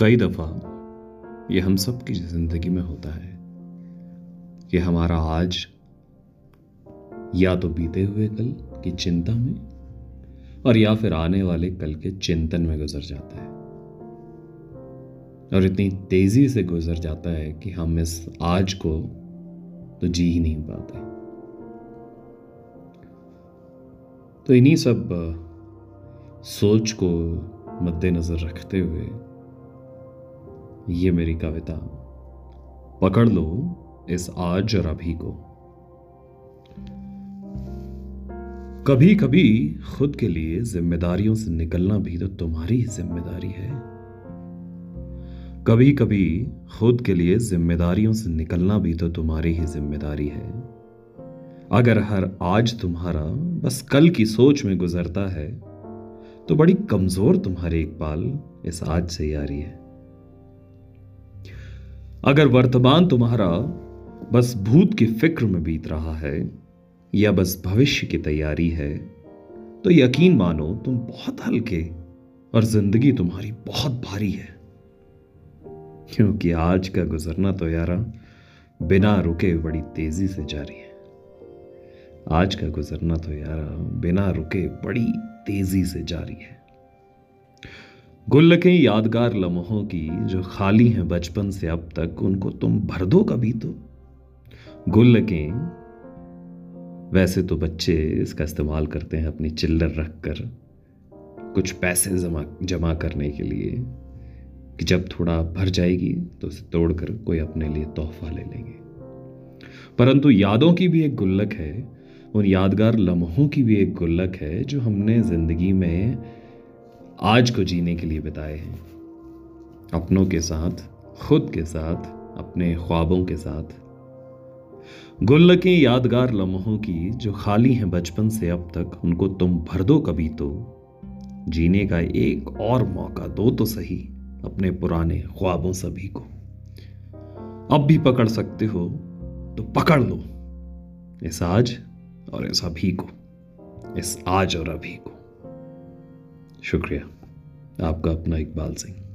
कई दफ़ा ये हम सब की ज़िंदगी में होता है कि हमारा आज या तो बीते हुए कल की चिंता में और या फिर आने वाले कल के चिंतन में गुजर जाता है। और इतनी तेज़ी से गुजर जाता है कि हम इस आज को तो जी ही नहीं पाते। तो इन्हीं सब सोच को मद्देनजर रखते हुए ये मेरी कविता। पकड़ लो इस आज और अभी को। कभी कभी खुद के लिए जिम्मेदारियों से निकलना भी तो तुम्हारी ही ज़िम्मेदारी है। कभी कभी खुद के लिए जिम्मेदारियों से निकलना भी तो तुम्हारी ही ज़िम्मेदारी है। अगर हर आज तुम्हारा बस कल की सोच में गुजरता है तो बड़ी कमज़ोर तुम्हारी एक पाल इस आज से यारी है। अगर वर्तमान तुम्हारा बस भूत की फ़िक्र में बीत रहा है या बस भविष्य की तैयारी है तो यकीन मानो तुम बहुत हल्के और ज़िंदगी तुम्हारी बहुत भारी है। क्योंकि आज का गुजरना तो यारा बिना रुके बड़ी तेज़ी से जारी है। आज का गुजरना तो यारा बिना रुके बड़ी तेज़ी से जारी है। गुल्लकें यादगार लम्हों की जो खाली हैं बचपन से अब तक, उनको तुम भर दो कभी तो। गुल्लकें, वैसे तो बच्चे इसका इस्तेमाल करते हैं अपनी चिल्लर रख कर कुछ पैसे जमा जमा करने के लिए, कि जब थोड़ा भर जाएगी तो उसे तोड़कर कोई अपने लिए तोहफा ले लेंगे। परंतु यादों की भी एक गुल्लक है, उन यादगार लम्हों की भी एक गुल्लक है, जो हमने ज़िंदगी में आज को जीने के लिए बिताए हैं। अपनों के साथ, खुद के साथ, अपने ख्वाबों के साथ। गुल्ल के यादगार लम्हों की जो खाली हैं बचपन से अब तक, उनको तुम भर दो कभी तो। जीने का एक और मौका दो तो सही, अपने पुराने ख्वाबों सभी को। अब भी पकड़ सकते हो तो पकड़ लो। इस आज और इस अभी को। इस आज और अभी को। शुक्रिया। आपका अपना इकबाल सिंह।